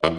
Всем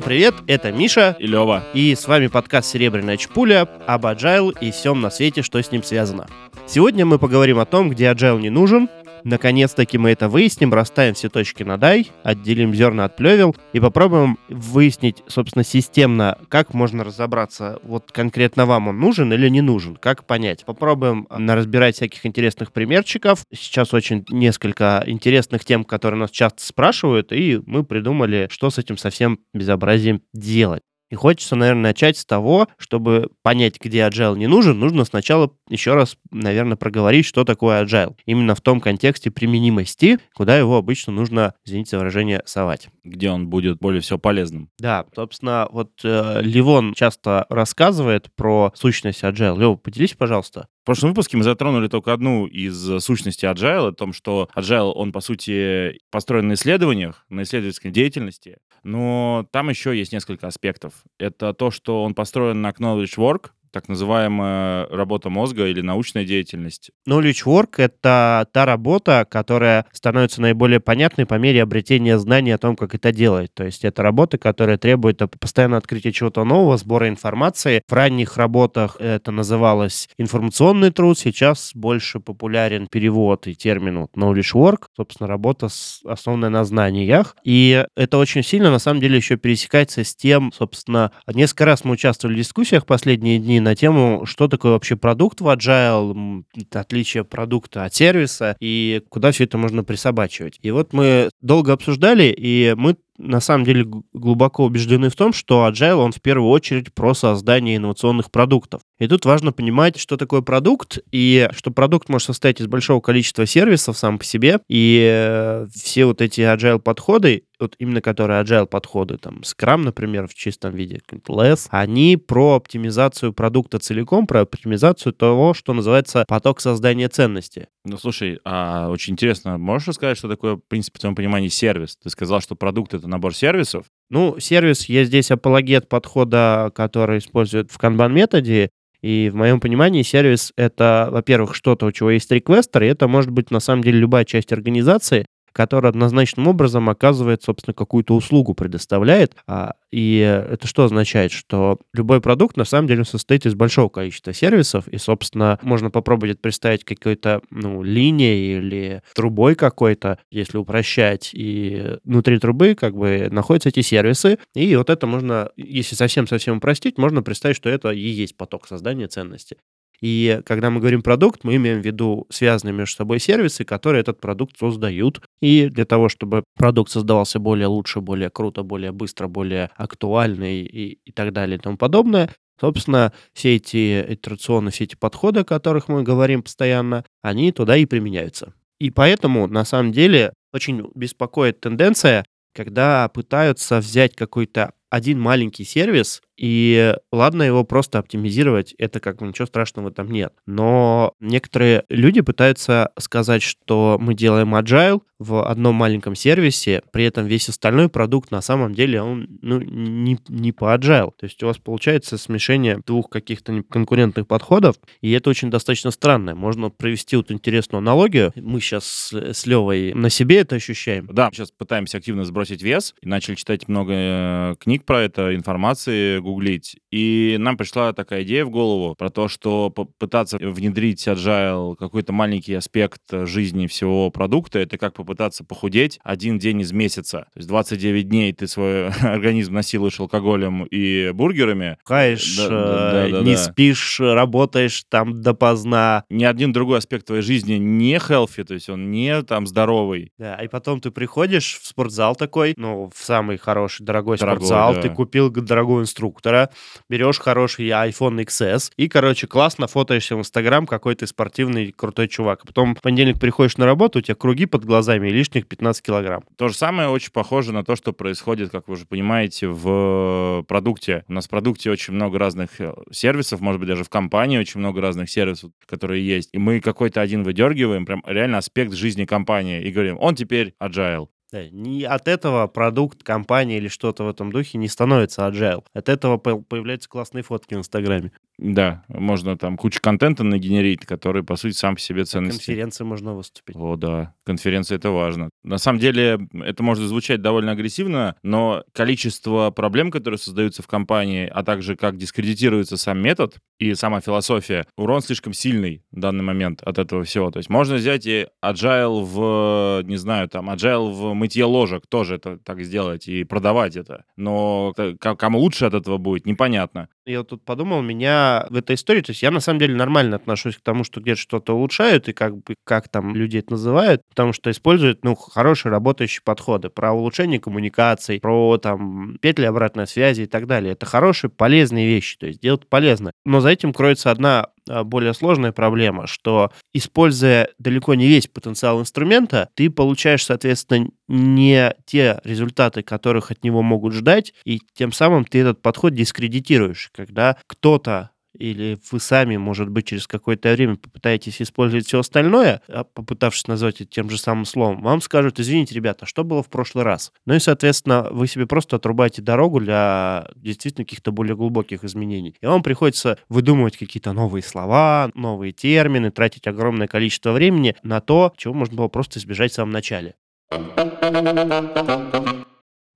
привет, это Миша. И Лева. И с вами подкаст «Серебряная чпуля» об Agile и всем на свете, что с ним связано. Сегодня мы поговорим о том, где Agile не нужен, Наконец-таки мы это выясним, расставим все точки над «и», отделим зерна от плевел и попробуем выяснить, собственно, системно, как можно разобраться, вот конкретно вам он нужен или не нужен, как понять. Попробуем разбирать всяких интересных примерчиков. Сейчас очень несколько интересных тем, которые нас часто спрашивают, и мы придумали, что с этим совсем безобразием делать. И хочется, наверное, начать с того, чтобы понять, где agile не нужен, нужно сначала еще раз, наверное, проговорить, что такое agile. Именно в том контексте применимости, куда его обычно нужно, извините за выражение, совать. Где он будет более всего полезным. Да, собственно, вот э, Ливон часто рассказывает про сущность agile. Лев, поделись, пожалуйста. Прошлом выпуске мы затронули только одну из сущностей Agile, о том, что Agile, он, по сути, построен на исследованиях, на исследовательской деятельности, но там еще есть несколько аспектов. Это то, что он построен на knowledge work, так называемая работа мозга или научная деятельность? Knowledge work — это та работа, которая становится наиболее понятной по мере обретения знаний о том, как это делать. То есть это работа, которая требует постоянно открытия чего-то нового, сбора информации. В ранних работах это называлось информационный труд, сейчас больше популярен перевод и термин вот knowledge work, собственно, работа, основанная на знаниях. И это очень сильно, на самом деле, еще пересекается с тем, собственно, несколько раз мы участвовали в дискуссиях последние дни на тему, что такое вообще продукт в Agile, отличие продукта от сервиса и куда все это можно присобачивать. И вот мы долго обсуждали, и мы на самом деле глубоко убеждены в том, что Agile, он в первую очередь про создание инновационных продуктов. И тут важно понимать, что такое продукт, и что продукт может состоять из большого количества сервисов сам по себе, и э, все вот эти Agile подходы, вот именно которые agile подходы, там, Scrum, например, в чистом виде, Less, они про оптимизацию продукта целиком, про оптимизацию того, что называется поток создания ценности. Ну, слушай, а очень интересно, можешь рассказать, что такое, в принципе, в твоем понимании сервис? Ты сказал, что продукт — это набор сервисов. Ну, сервис, я здесь апологет подхода, который используют в канбан-методе, и в моем понимании сервис — это, во-первых, что-то, у чего есть реквестер, и это может быть на самом деле любая часть организации, который однозначным образом оказывает, собственно, какую-то услугу предоставляет. А, и это что означает? Что любой продукт на самом деле состоит из большого количества сервисов, и, собственно, можно попробовать представить какой-то, ну, линией или трубой какой-то, если упрощать, и внутри трубы как бы находятся эти сервисы, и вот это можно, если совсем-совсем упростить, можно представить, что это и есть поток создания ценности. И когда мы говорим продукт, мы имеем в виду связанные между собой сервисы, которые этот продукт создают. И для того, чтобы продукт создавался более лучше, более круто, более быстро, более актуальный и, и так далее и тому подобное, Собственно, все эти итерационные, все эти подходы, о которых мы говорим постоянно, они туда и применяются. И поэтому, на самом деле, очень беспокоит тенденция, когда пытаются взять какой-то один маленький сервис и ладно его просто оптимизировать, это как бы ничего страшного там нет. Но некоторые люди пытаются сказать, что мы делаем agile в одном маленьком сервисе, при этом весь остальной продукт на самом деле он ну, не, не по agile. То есть у вас получается смешение двух каких-то конкурентных подходов, и это очень достаточно странно. Можно провести вот интересную аналогию. Мы сейчас с, с Левой на себе это ощущаем. Да, сейчас пытаемся активно сбросить вес, начали читать много э, книг про это, информации, гуглить. И нам пришла такая идея в голову про то, что попытаться внедрить agile какой-то маленький аспект жизни всего продукта, это как попытаться похудеть один день из месяца. То есть 29 дней ты свой организм насилуешь алкоголем и бургерами. Каешь, да, да, да, не спишь, работаешь там допоздна. Ни один другой аспект твоей жизни не healthy, то есть он не там здоровый. Да, и потом ты приходишь в спортзал такой, ну, в самый хороший, дорогой, дорогой спортзал, ты купил дорогой инструктор, конструктора, берешь хороший iPhone XS и, короче, классно фотоешься в Инстаграм, какой ты спортивный крутой чувак. А потом в понедельник приходишь на работу, у тебя круги под глазами и лишних 15 килограмм. То же самое очень похоже на то, что происходит, как вы уже понимаете, в продукте. У нас в продукте очень много разных э, сервисов, может быть, даже в компании очень много разных сервисов, которые есть. И мы какой-то один выдергиваем, прям реально аспект жизни компании и говорим, он теперь agile. Да, не от этого продукт, компания или что-то в этом духе не становится agile. От этого появляются классные фотки в Инстаграме. Да, можно там кучу контента нагенерить, который, по сути, сам по себе ценности. На конференции можно выступить. О, да, конференция — это важно. На самом деле, это может звучать довольно агрессивно, но количество проблем, которые создаются в компании, а также как дискредитируется сам метод и сама философия, урон слишком сильный в данный момент от этого всего. То есть можно взять и agile в, не знаю, там, agile в мытье ложек, тоже это так сделать и продавать это. Но кому лучше от этого будет, непонятно. Я тут подумал, меня в этой истории, то есть я на самом деле нормально отношусь к тому, что где-то что-то улучшают, и как бы как там люди это называют, потому что используют, ну, хорошие работающие подходы про улучшение коммуникаций, про там петли обратной связи и так далее. Это хорошие, полезные вещи, то есть делать полезно. Но за этим кроется одна более сложная проблема, что используя далеко не весь потенциал инструмента, ты получаешь, соответственно, не те результаты, которых от него могут ждать, и тем самым ты этот подход дискредитируешь, когда кто-то или вы сами, может быть, через какое-то время попытаетесь использовать все остальное, а попытавшись назвать это тем же самым словом, вам скажут, извините, ребята, что было в прошлый раз? Ну и, соответственно, вы себе просто отрубаете дорогу для действительно каких-то более глубоких изменений. И вам приходится выдумывать какие-то новые слова, новые термины, тратить огромное количество времени на то, чего можно было просто избежать в самом начале.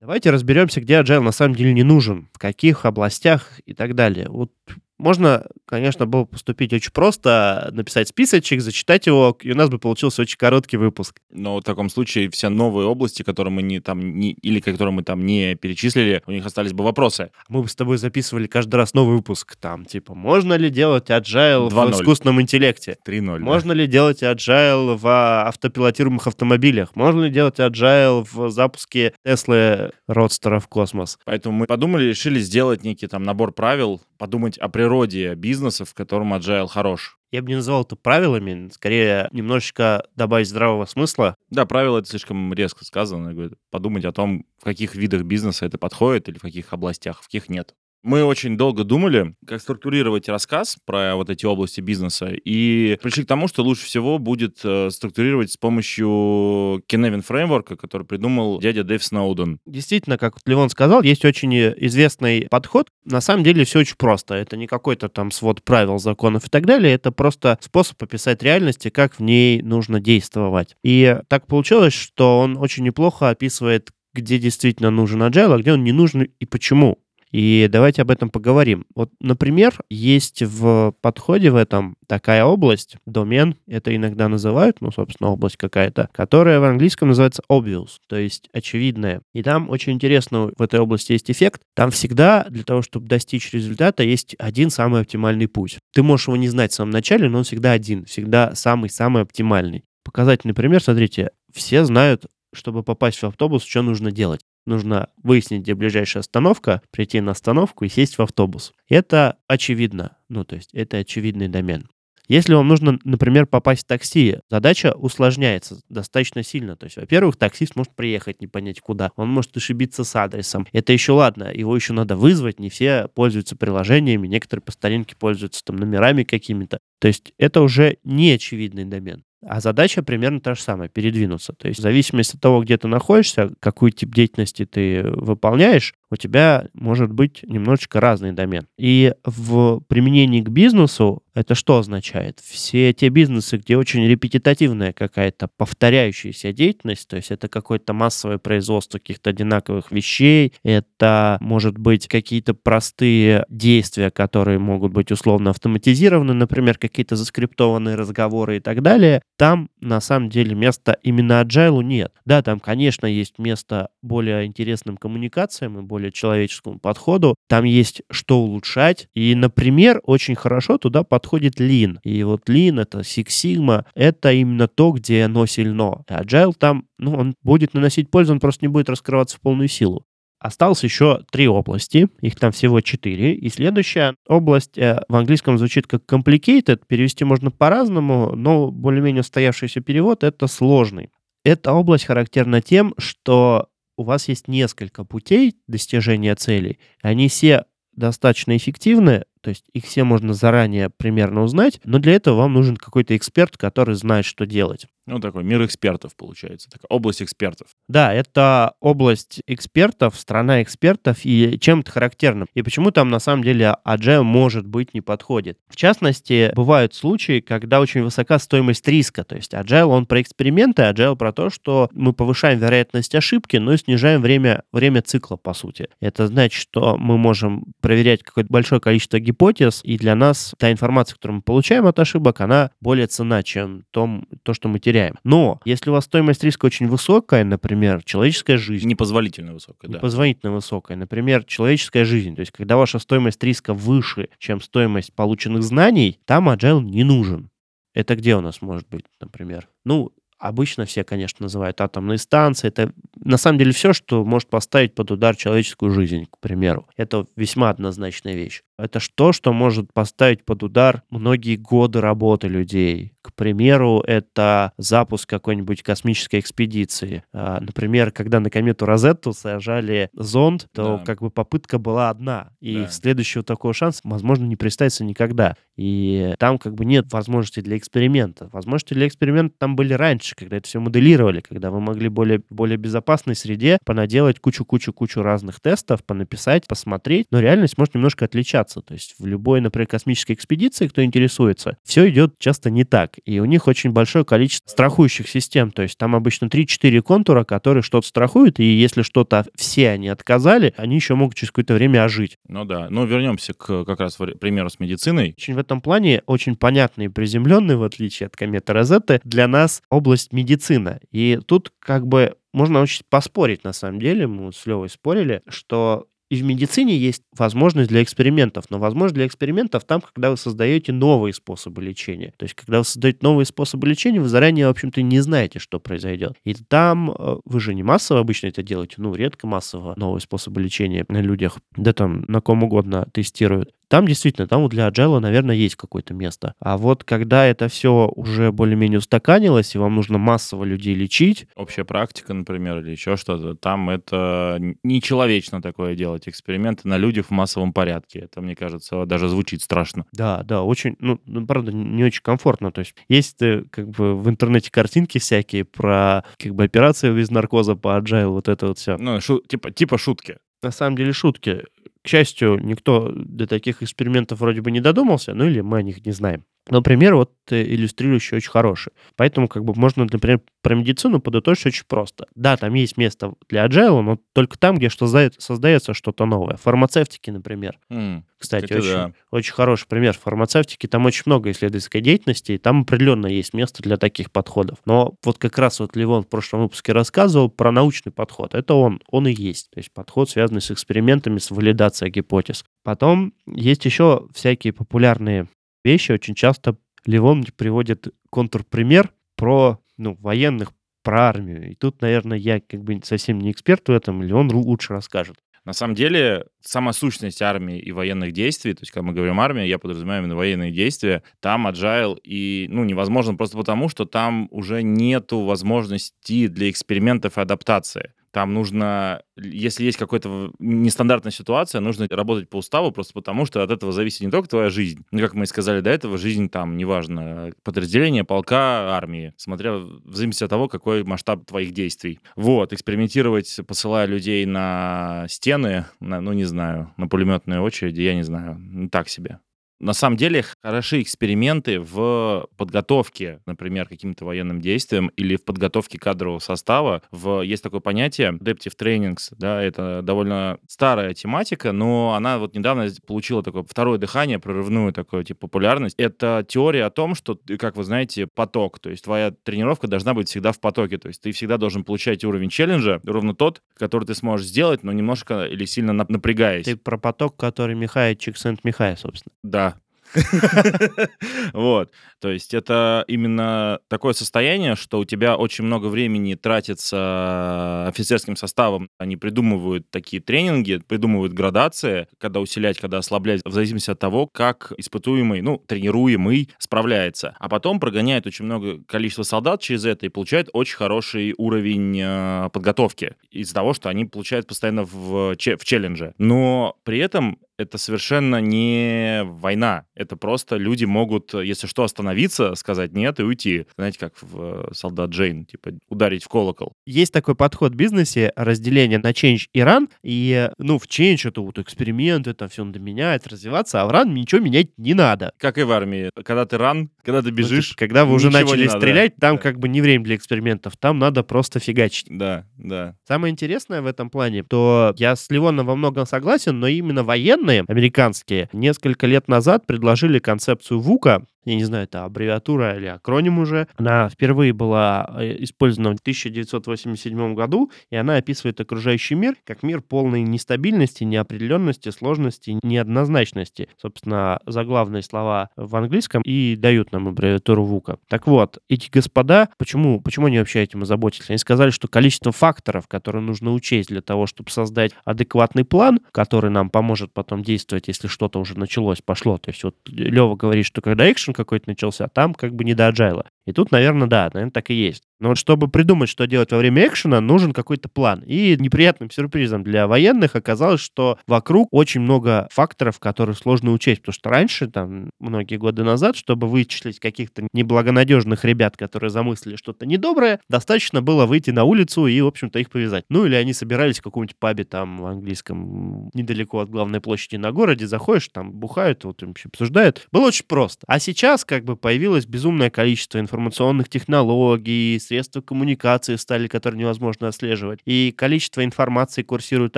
Давайте разберемся, где agile на самом деле не нужен, в каких областях и так далее. Вот можно, конечно, было поступить очень просто, написать списочек, зачитать его, и у нас бы получился очень короткий выпуск. Но в таком случае все новые области, которые мы не там не, или которые мы там не перечислили, у них остались бы вопросы. Мы бы с тобой записывали каждый раз новый выпуск. Там, типа, можно ли делать agile 2 в искусственном интеллекте? 3.0. Можно да. ли делать agile в автопилотируемых автомобилях? Можно ли делать agile в запуске Теслы Родстера в космос? Поэтому мы подумали, решили сделать некий там набор правил, подумать о природе бизнеса, в котором agile хорош. Я бы не называл это правилами, скорее немножечко добавить здравого смысла. Да, правила это слишком резко сказано. Подумать о том, в каких видах бизнеса это подходит или в каких областях, в каких нет. Мы очень долго думали, как структурировать рассказ про вот эти области бизнеса, и пришли к тому, что лучше всего будет э, структурировать с помощью Киневин фреймворка, который придумал дядя Дэйв Сноуден. Действительно, как Левон сказал, есть очень известный подход. На самом деле все очень просто. Это не какой-то там свод правил, законов и так далее. Это просто способ описать реальности, как в ней нужно действовать. И так получилось, что он очень неплохо описывает, где действительно нужен agile, а где он не нужен и почему. И давайте об этом поговорим. Вот, например, есть в подходе в этом такая область, домен, это иногда называют, ну, собственно, область какая-то, которая в английском называется obvious, то есть очевидная. И там очень интересно, в этой области есть эффект. Там всегда для того, чтобы достичь результата, есть один самый оптимальный путь. Ты можешь его не знать в самом начале, но он всегда один, всегда самый-самый оптимальный. Показательный пример, смотрите, все знают, чтобы попасть в автобус, что нужно делать нужно выяснить, где ближайшая остановка, прийти на остановку и сесть в автобус. Это очевидно. Ну, то есть это очевидный домен. Если вам нужно, например, попасть в такси, задача усложняется достаточно сильно. То есть, во-первых, таксист может приехать не понять куда, он может ошибиться с адресом. Это еще ладно, его еще надо вызвать, не все пользуются приложениями, некоторые по старинке пользуются там номерами какими-то. То есть это уже не очевидный домен. А задача примерно та же самая, передвинуться. То есть в зависимости от того, где ты находишься, какой тип деятельности ты выполняешь, у тебя может быть немножечко разный домен. И в применении к бизнесу это что означает? Все те бизнесы, где очень репетитивная какая-то повторяющаяся деятельность, то есть это какое-то массовое производство каких-то одинаковых вещей, это может быть какие-то простые действия, которые могут быть условно автоматизированы, например, какие-то заскриптованные разговоры и так далее, там на самом деле места именно agile нет. Да, там, конечно, есть место более интересным коммуникациям и более человеческому подходу. Там есть что улучшать. И, например, очень хорошо туда подходит Lean. И вот Lean, это Six Sigma, это именно то, где оно сильно. Agile там, ну, он будет наносить пользу, он просто не будет раскрываться в полную силу. Осталось еще три области, их там всего четыре. И следующая область э, в английском звучит как complicated, перевести можно по-разному, но более-менее устоявшийся перевод — это сложный. Эта область характерна тем, что у вас есть несколько путей достижения целей. Они все достаточно эффективны, то есть их все можно заранее примерно узнать, но для этого вам нужен какой-то эксперт, который знает, что делать. Ну, такой мир экспертов, получается, такая область экспертов. Да, это область экспертов, страна экспертов, и чем это характерно. И почему там на самом деле Agile может быть не подходит. В частности, бывают случаи, когда очень высока стоимость риска. То есть Agile, он про эксперименты, Agile про то, что мы повышаем вероятность ошибки, но снижаем время, время цикла, по сути. Это значит, что мы можем проверять какое-то большое количество гипотез, и для нас та информация, которую мы получаем от ошибок, она более цена, чем том, то, что мы теряем. Но если у вас стоимость риска очень высокая, например, человеческая жизнь, Непозволительно высокая, да. непозволительно высокая, например, человеческая жизнь, то есть когда ваша стоимость риска выше, чем стоимость полученных знаний, там agile не нужен. Это где у нас может быть, например? Ну, обычно все, конечно, называют атомные станции. Это на самом деле все, что может поставить под удар человеческую жизнь, к примеру. Это весьма однозначная вещь. Это то, что может поставить под удар многие годы работы людей. К примеру, это запуск какой-нибудь космической экспедиции. А, Например, когда на комету Розетту сажали зонд, то Да. как бы попытка была одна. И Да. следующего такого шанса, возможно, не представится никогда. И там как бы нет возможности для эксперимента. Возможности для эксперимента там были раньше, когда это все моделировали, когда вы могли более, более безопасной среде понаделать кучу-кучу-кучу разных тестов, понаписать, посмотреть. Но реальность может немножко отличаться. То есть в любой, например, космической экспедиции, кто интересуется, все идет часто не так. И у них очень большое количество страхующих систем. То есть там обычно 3-4 контура, которые что-то страхуют, и если что-то все они отказали, они еще могут через какое-то время ожить. Ну да. Ну, вернемся к как раз примеру с медициной. Очень в этом плане очень понятный и приземленный, в отличие от кометы Розетты, для нас область медицина. И тут как бы можно очень поспорить, на самом деле, мы с Левой спорили, что и в медицине есть возможность для экспериментов, но возможность для экспериментов там, когда вы создаете новые способы лечения. То есть, когда вы создаете новые способы лечения, вы заранее, в общем-то, не знаете, что произойдет. И там э, вы же не массово обычно это делаете, ну, редко массово новые способы лечения на людях, да там на ком угодно тестируют. Там действительно, там вот для agile, наверное, есть какое-то место. А вот когда это все уже более-менее устаканилось, и вам нужно массово людей лечить, Общая практика, например, или еще что-то. Там это нечеловечно такое делать. Эксперименты на людях в массовом порядке. Это, мне кажется, даже звучит страшно. Да, да, очень, ну, ну, правда, не очень комфортно. То есть есть э, как бы в интернете картинки всякие про как бы операции без наркоза по agile, вот это вот все. Ну, шу- типа, типа шутки. На самом деле шутки. К счастью, никто до таких экспериментов вроде бы не додумался, ну или мы о них не знаем. Но пример вот э, иллюстрирующий очень хороший. Поэтому как бы можно, например, про медицину подытожить очень просто. Да, там есть место для agile, но только там, где что создает- создается что-то новое. Фармацевтики, например. М, Кстати, очень, да. очень хороший пример фармацевтики. Там очень много исследовательской деятельности, и там определенно есть место для таких подходов. Но вот как раз вот Ливон в прошлом выпуске рассказывал про научный подход. Это он, он и есть. То есть подход, связанный с экспериментами, с валидацией гипотез. Потом есть еще всякие популярные вещи. Очень часто Ливон приводит контрпример про ну, военных, про армию. И тут, наверное, я как бы совсем не эксперт в этом, Ливон ру- лучше расскажет. На самом деле, сама сущность армии и военных действий, то есть, когда мы говорим армия, я подразумеваю именно военные действия, там agile и, ну, невозможно просто потому, что там уже нету возможности для экспериментов и адаптации. Там нужно, если есть какая-то нестандартная ситуация, нужно работать по уставу просто потому, что от этого зависит не только твоя жизнь, ну, как мы и сказали до этого, жизнь там, неважно, подразделение, полка, армии, смотря в зависимости от того, какой масштаб твоих действий. Вот, экспериментировать, посылая людей на стены, на, ну, не знаю, на пулеметные очереди, я не знаю, так себе. На самом деле хороши эксперименты в подготовке, например, к каким-то военным действиям или в подготовке кадрового состава. В, есть такое понятие adaptive trainings, да, это довольно старая тематика, но она вот недавно получила такое второе дыхание, прорывную такую типа популярность. Это теория о том, что, как вы знаете, поток, то есть твоя тренировка должна быть всегда в потоке, то есть ты всегда должен получать уровень челленджа, ровно тот, который ты сможешь сделать, но немножко или сильно нап- напрягаясь. Ты про поток, который Михай Чиксент-Михай, собственно. Да. Вот. То есть это именно такое состояние, что у тебя очень много времени тратится офицерским составом. Они придумывают такие тренинги, придумывают градации, когда усилять, когда ослаблять, в зависимости от того, как испытуемый, ну, тренируемый справляется. А потом прогоняет очень много количества солдат через это и получает очень хороший уровень э, подготовки из-за того, что они получают постоянно в, в челлендже. Но при этом это совершенно не война. Это просто люди могут, если что, остановиться, сказать нет и уйти. Знаете, как в «Солдат Джейн», типа ударить в колокол. Есть такой подход в бизнесе, разделение на change и run, и, ну, в change это вот эксперименты, там все надо менять, развиваться, а в run ничего менять не надо. Как и в армии. Когда ты ран, когда ты бежишь, вот, когда вы уже начали стрелять, да. там как бы не время для экспериментов, там надо просто фигачить. Да, да. Самое интересное в этом плане, то я с Ливоном во многом согласен, но именно военные американские несколько лет назад предложили концепцию ВУКа, я не знаю, это аббревиатура или акроним уже. Она впервые была э, использована в 1987 году, и она описывает окружающий мир как мир полной нестабильности, неопределенности, сложности, неоднозначности. Собственно, заглавные слова в английском и дают нам аббревиатуру ВУКа. Так вот, эти господа, почему, почему они вообще этим озаботились? Они сказали, что количество факторов, которые нужно учесть для того, чтобы создать адекватный план, который нам поможет потом действовать, если что-то уже началось, пошло. То есть вот Лева говорит, что когда экшен какой-то начался, там как бы не до agile. И тут, наверное, да, наверное, так и есть. Но вот чтобы придумать, что делать во время экшена, нужен какой-то план. И неприятным сюрпризом для военных оказалось, что вокруг очень много факторов, которые сложно учесть. Потому что раньше, там, многие годы назад, чтобы вычислить каких-то неблагонадежных ребят, которые замыслили что-то недоброе, достаточно было выйти на улицу и, в общем-то, их повязать. Ну, или они собирались в каком-нибудь пабе там в английском, недалеко от главной площади на городе, заходишь, там бухают, вот вообще обсуждают. Было очень просто. А сейчас как бы появилось безумное количество информационных технологий, средства коммуникации стали, которые невозможно отслеживать. И количество информации курсирует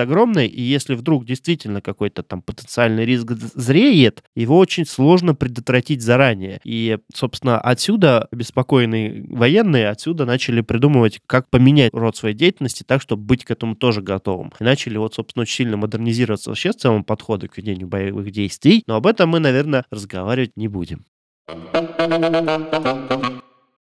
огромное, и если вдруг действительно какой-то там потенциальный риск зреет, его очень сложно предотвратить заранее. И, собственно, отсюда обеспокоенные военные отсюда начали придумывать, как поменять род своей деятельности так, чтобы быть к этому тоже готовым. И начали вот, собственно, очень сильно модернизироваться вообще в целом подходы к ведению боевых действий. Но об этом мы, наверное, разговаривать не будем.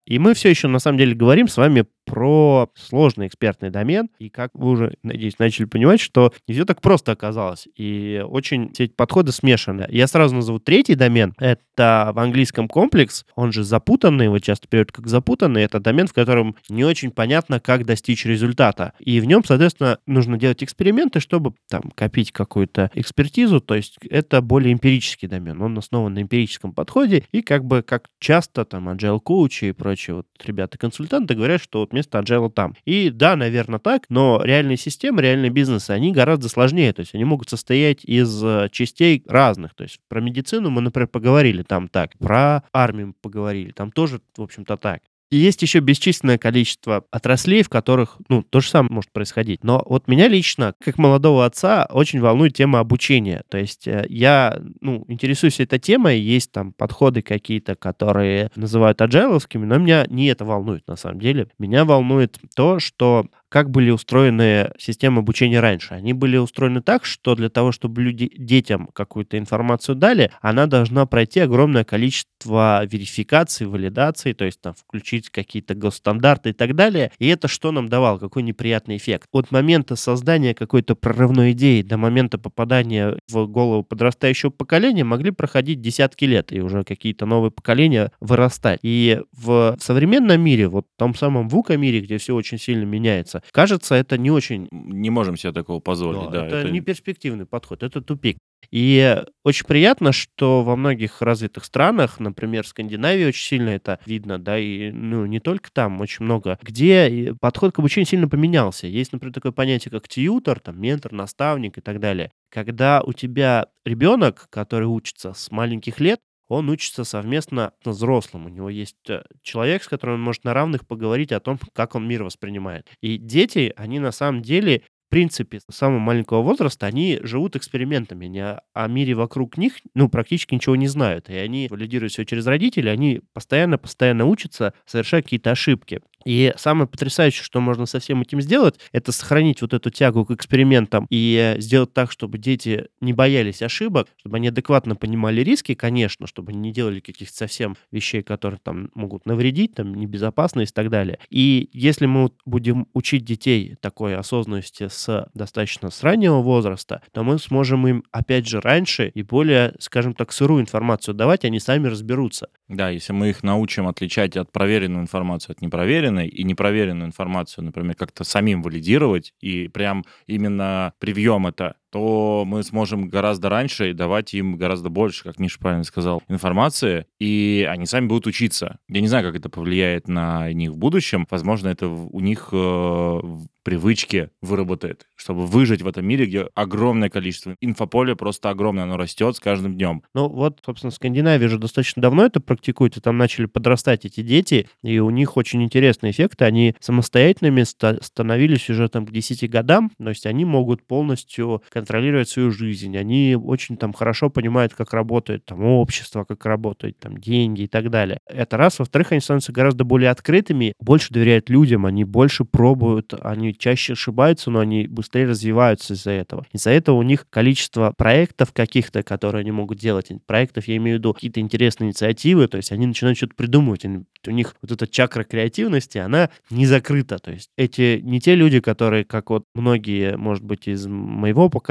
И мы все еще, на самом деле, говорим с вами про сложный экспертный домен. И как вы уже, надеюсь, начали понимать, что не все так просто оказалось. И очень эти подходы смешаны. Я сразу назову третий домен. Это в английском комплекс. Он же запутанный, его часто переводят как запутанный. Это домен, в котором не очень понятно, как достичь результата. И в нем, соответственно, нужно делать эксперименты, чтобы там копить какую-то экспертизу. То есть это более эмпирический домен. Он основан на эмпирическом подходе. И как бы как часто там agile коучи и прочие вот ребята-консультанты говорят, что вот место agile там. И да, наверное, так, но реальные системы, реальные бизнесы, они гораздо сложнее. То есть они могут состоять из э, частей разных. То есть про медицину мы, например, поговорили там так, про армию поговорили, там тоже, в общем-то, так. И есть еще бесчисленное количество отраслей, в которых, ну, то же самое может происходить. Но вот меня лично, как молодого отца, очень волнует тема обучения. То есть э, я, ну, интересуюсь этой темой, есть там подходы какие-то, которые называют аджайловскими, но меня не это волнует на самом деле. Меня волнует то, что как были устроены системы обучения раньше. Они были устроены так, что для того, чтобы люди, детям какую-то информацию дали, она должна пройти огромное количество верификаций, валидаций, то есть там включить какие-то госстандарты и так далее. И это что нам давало? Какой неприятный эффект? От момента создания какой-то прорывной идеи до момента попадания в голову подрастающего поколения могли проходить десятки лет, и уже какие-то новые поколения вырастать. И в современном мире, вот в том самом ВУКа-мире, где все очень сильно меняется, Кажется, это не очень... Не можем себе такого позволить, да. да это, это не перспективный подход, это тупик. И очень приятно, что во многих развитых странах, например, в Скандинавии очень сильно это видно, да, и ну, не только там, очень много, где подход к обучению сильно поменялся. Есть, например, такое понятие, как тьютор, там, ментор, наставник и так далее. Когда у тебя ребенок, который учится с маленьких лет, он учится совместно с взрослым. У него есть э, человек, с которым он может на равных поговорить о том, как он мир воспринимает. И дети, они на самом деле в принципе, с самого маленького возраста они живут экспериментами. Они о, мире вокруг них, ну, практически ничего не знают. И они валидируют все через родителей, они постоянно-постоянно учатся, совершая какие-то ошибки. И самое потрясающее, что можно со всем этим сделать, это сохранить вот эту тягу к экспериментам и сделать так, чтобы дети не боялись ошибок, чтобы они адекватно понимали риски, конечно, чтобы они не делали каких-то совсем вещей, которые там могут навредить, там, небезопасность и так далее. И если мы будем учить детей такой осознанности с достаточно с раннего возраста, то мы сможем им, опять же, раньше и более, скажем так, сырую информацию давать, они сами разберутся. Да, если мы их научим отличать от проверенную информацию от непроверенной и непроверенную информацию, например, как-то самим валидировать и прям именно привьем это то мы сможем гораздо раньше давать им гораздо больше, как Миша правильно сказал, информации, и они сами будут учиться. Я не знаю, как это повлияет на них в будущем. Возможно, это у них э, привычки выработает, чтобы выжить в этом мире, где огромное количество инфополя, просто огромное, оно растет с каждым днем. Ну вот, собственно, в Скандинавии же достаточно давно это практикуют, и там начали подрастать эти дети, и у них очень интересные эффекты. Они самостоятельными становились уже там к 10 годам, то есть они могут полностью контролировать свою жизнь, они очень там хорошо понимают, как работает там общество, как работают там деньги и так далее. Это раз. Во-вторых, они становятся гораздо более открытыми, больше доверяют людям, они больше пробуют, они чаще ошибаются, но они быстрее развиваются из-за этого. Из-за этого у них количество проектов каких-то, которые они могут делать, проектов, я имею в виду какие-то интересные инициативы, то есть они начинают что-то придумывать, у них вот эта чакра креативности, она не закрыта, то есть эти не те люди, которые, как вот многие, может быть, из моего поколения,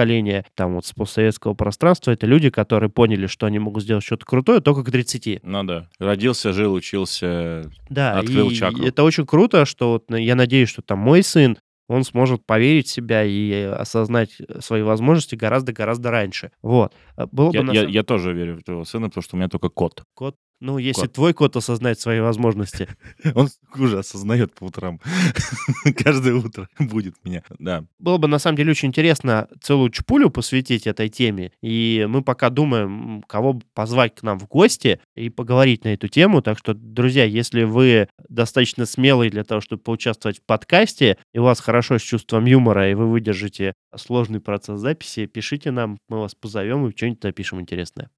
там вот с постсоветского пространства, это люди, которые поняли, что они могут сделать что-то крутое только к 30. Ну да, родился, жил, учился, да, открыл и чакру. это очень круто, что вот я надеюсь, что там мой сын, он сможет поверить в себя и осознать свои возможности гораздо-гораздо раньше. Вот. Э, было я, бы я, я тоже верю в твоего сына, потому что у меня только кот. Кот? Ну, если кот. твой кот осознает свои возможности. Он уже осознает по утрам. Каждое утро будет меня, да. Было бы, на самом деле, очень интересно целую чпулю посвятить этой теме. И мы пока думаем, кого позвать к нам в гости и поговорить на эту тему. Так что, друзья, если вы достаточно смелые для того, чтобы поучаствовать в подкасте, и у вас хорошо с чувством юмора, и вы выдержите сложный процесс записи, пишите нам, мы вас позовем и что-нибудь напишем интересное.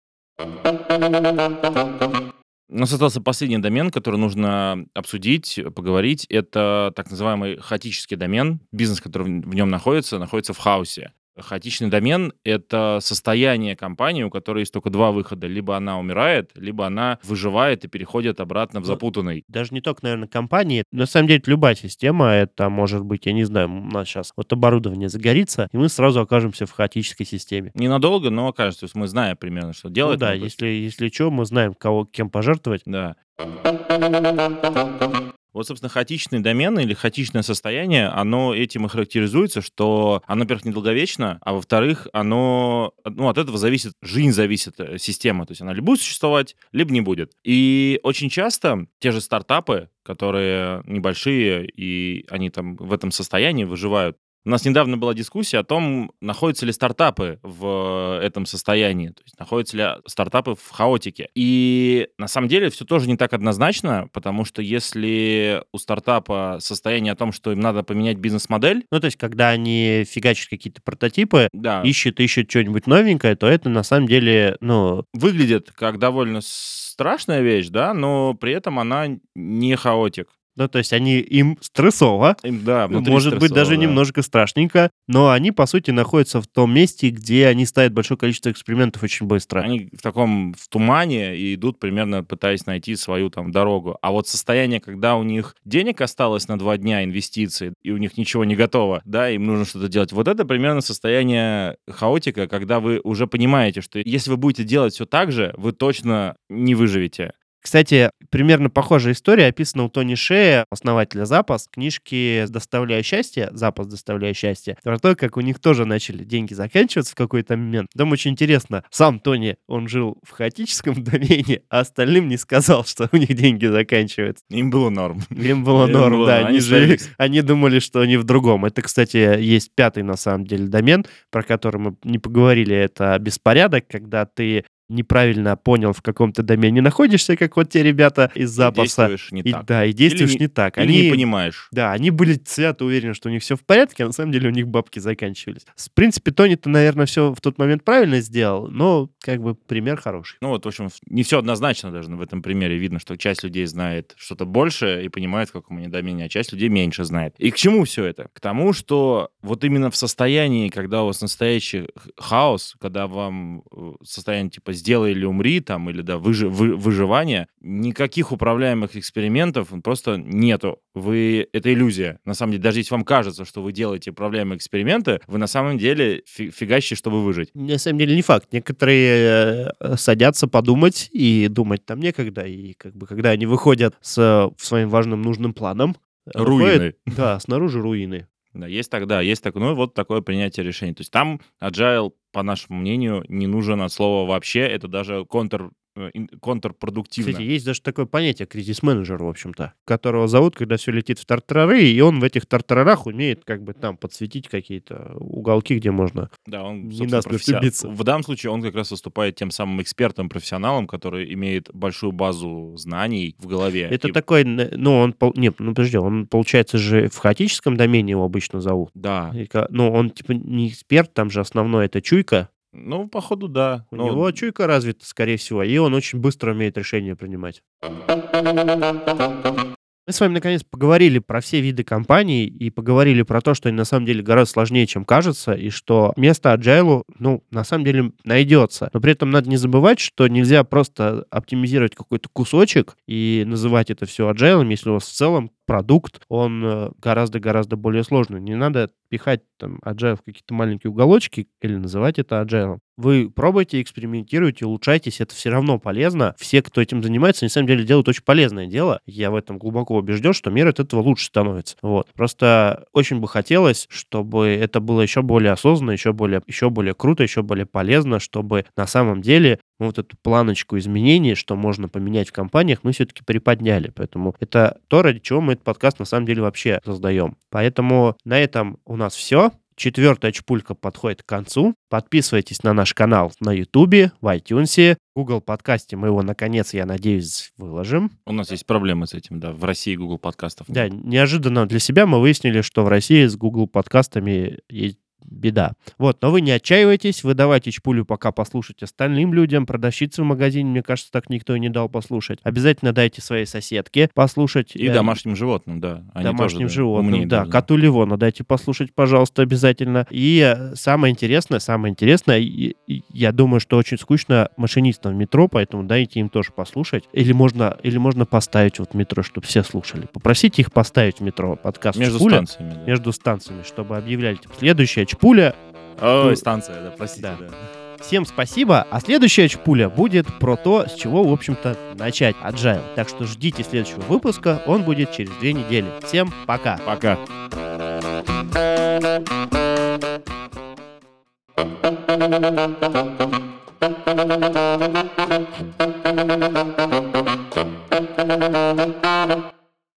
У нас остался последний домен, который нужно обсудить, поговорить. Это так называемый хаотический домен. Бизнес, который в нем находится, находится в хаосе. Хаотичный домен — это состояние компании, у которой есть только два выхода. Либо она умирает, либо она выживает и переходит обратно в ну, запутанный. Даже не только, наверное, компании. На самом деле, любая система, это может быть, я не знаю, у нас сейчас вот оборудование загорится, и мы сразу окажемся в хаотической системе. Ненадолго, но окажется. То есть мы знаем примерно, что делать. Ну да, если, если что, мы знаем, кого, кем пожертвовать. Да. Вот, собственно, хаотичный домен или хаотичное состояние, оно этим и характеризуется, что оно, во-первых, недолговечно, а во-вторых, оно, ну, от этого зависит, жизнь зависит, э, система, то есть она либо будет существовать, либо не будет. И очень часто те же стартапы, которые небольшие, и они там в этом состоянии выживают, у нас недавно была дискуссия о том, находятся ли стартапы в этом состоянии, то есть находятся ли стартапы в хаотике. И на самом деле все тоже не так однозначно, потому что если у стартапа состояние о том, что им надо поменять бизнес-модель... Ну, то есть когда они фигачат какие-то прототипы, да. ищут, ищут что-нибудь новенькое, то это на самом деле, ну... Выглядит как довольно страшная вещь, да, но при этом она не хаотик. Ну, то есть они им стрессово, им, да, может быть даже да. немножко страшненько, но они, по сути, находятся в том месте, где они ставят большое количество экспериментов очень быстро. Они в таком, в тумане и идут примерно пытаясь найти свою там дорогу. А вот состояние, когда у них денег осталось на два дня инвестиций, и у них ничего не готово, да, им нужно что-то делать. Вот это примерно состояние хаотика, когда вы уже понимаете, что если вы будете делать все так же, вы точно не выживете. Кстати, примерно похожая история описана у Тони Шея, основателя Запас, книжки «Доставляя счастье», «Запас, доставляя счастье», про то, как у них тоже начали деньги заканчиваться в какой-то момент. Там очень интересно, сам Тони, он жил в хаотическом домене, а остальным не сказал, что у них деньги заканчиваются. Им было норм. Им было Им норм, было, да. Они, жили, они думали, что они в другом. Это, кстати, есть пятый, на самом деле, домен, про который мы не поговорили. Это беспорядок, когда ты неправильно понял, в каком-то домене находишься, как вот те ребята из запаса. И действуешь не и, так. Да, и действуешь или, не так. Или они не понимаешь. Да, они были свято уверены, что у них все в порядке, а на самом деле у них бабки заканчивались. В принципе, Тони-то, наверное, все в тот момент правильно сделал, но как бы пример хороший. Ну вот, в общем, не все однозначно даже в этом примере. Видно, что часть людей знает что-то больше и понимает, в каком они домене, а часть людей меньше знает. И к чему все это? К тому, что вот именно в состоянии, когда у вас настоящий хаос, когда вам э, состояние типа «сделай или умри», там, или да, выжи, вы, выживание, никаких управляемых экспериментов просто нету. Вы, это иллюзия. На самом деле, даже если вам кажется, что вы делаете управляемые эксперименты, вы на самом деле фи фигачите, чтобы выжить. На самом деле не факт. Некоторые э, садятся подумать, и думать там некогда. И как бы когда они выходят с своим важным нужным планом, руины. Выходят, да, снаружи руины. Да, есть тогда, есть такое, ну вот такое принятие решений. То есть там agile, по нашему мнению, не нужен от слова вообще, это даже контр контрпродуктивно. Кстати, есть даже такое понятие кризис-менеджер, в общем-то, которого зовут, когда все летит в тартарары, и он в этих тартарарах умеет как бы там подсветить какие-то уголки, где можно да, он, не насмерть професси... В данном случае он как раз выступает тем самым экспертом, профессионалом, который имеет большую базу знаний в голове. Это и... такой, ну, он, нет, ну, подожди, он, получается же, в хаотическом домене его обычно зовут. Да. Ну, он, типа, не эксперт, там же основное это чуйка, ну, походу, да. У Но... него чуйка развита, скорее всего, и он очень быстро умеет решения принимать. Мы с вами наконец поговорили про все виды компаний и поговорили про то, что они на самом деле гораздо сложнее, чем кажется, и что место agile, ну, на самом деле найдется. Но при этом надо не забывать, что нельзя просто оптимизировать какой-то кусочек и называть это все agile, если у вас в целом продукт, он э, гораздо-гораздо более сложный. Не надо пихать там agile в какие-то маленькие уголочки или называть это agile. Вы пробуйте, экспериментируйте, улучшайтесь, это все равно полезно. Все, кто этим занимается, на самом деле делают очень полезное дело. Я в этом глубоко убежден, что мир от этого лучше становится. Вот. Просто очень бы хотелось, чтобы это было еще более осознанно, еще более, еще более круто, еще более полезно, чтобы на самом деле мы вот эту планочку изменений, что можно поменять в компаниях, мы все-таки приподняли. Поэтому это то, ради чего мы этот подкаст на самом деле вообще создаем. Поэтому на этом у нас все. Четвертая чпулька подходит к концу. Подписывайтесь на наш канал на YouTube, в iTunes, Google подкасте. Мы его, наконец, я надеюсь, выложим. У нас есть проблемы с этим, да. В России Google подкастов. Да, неожиданно для себя мы выяснили, что в России с Google подкастами есть беда. Вот, но вы не отчаивайтесь, вы давайте чпулю пока послушать остальным людям, продавщице в магазине, мне кажется, так никто и не дал послушать. Обязательно дайте своей соседке послушать. И э, домашним животным, да. Они домашним тоже, животным, да. да. Коту Ливона дайте послушать, пожалуйста, обязательно. И э, самое интересное, самое интересное, и, и, я думаю, что очень скучно машинистам в метро, поэтому дайте им тоже послушать. Или можно, или можно поставить вот в метро, чтобы все слушали. Попросите их поставить в метро подкаст Между Чпуля, станциями. Да. Между станциями, чтобы объявляли, типа, следующая Чпуля. Ой, станция, да, простите. Да. да. Всем спасибо. А следующая чпуля будет про то, с чего, в общем-то, начать agile. Так что ждите следующего выпуска. Он будет через две недели. Всем пока. Пока.